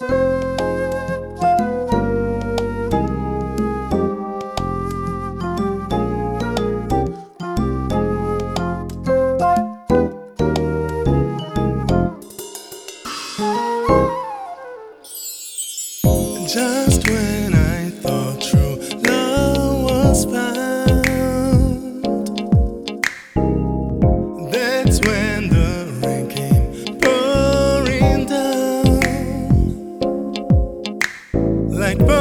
Just when I thought true love was found, like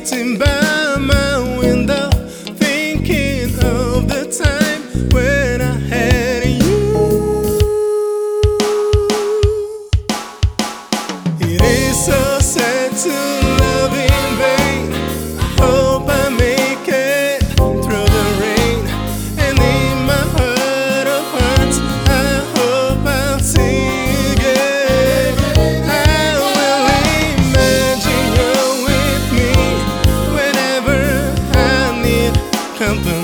it's embarrassing. aguentam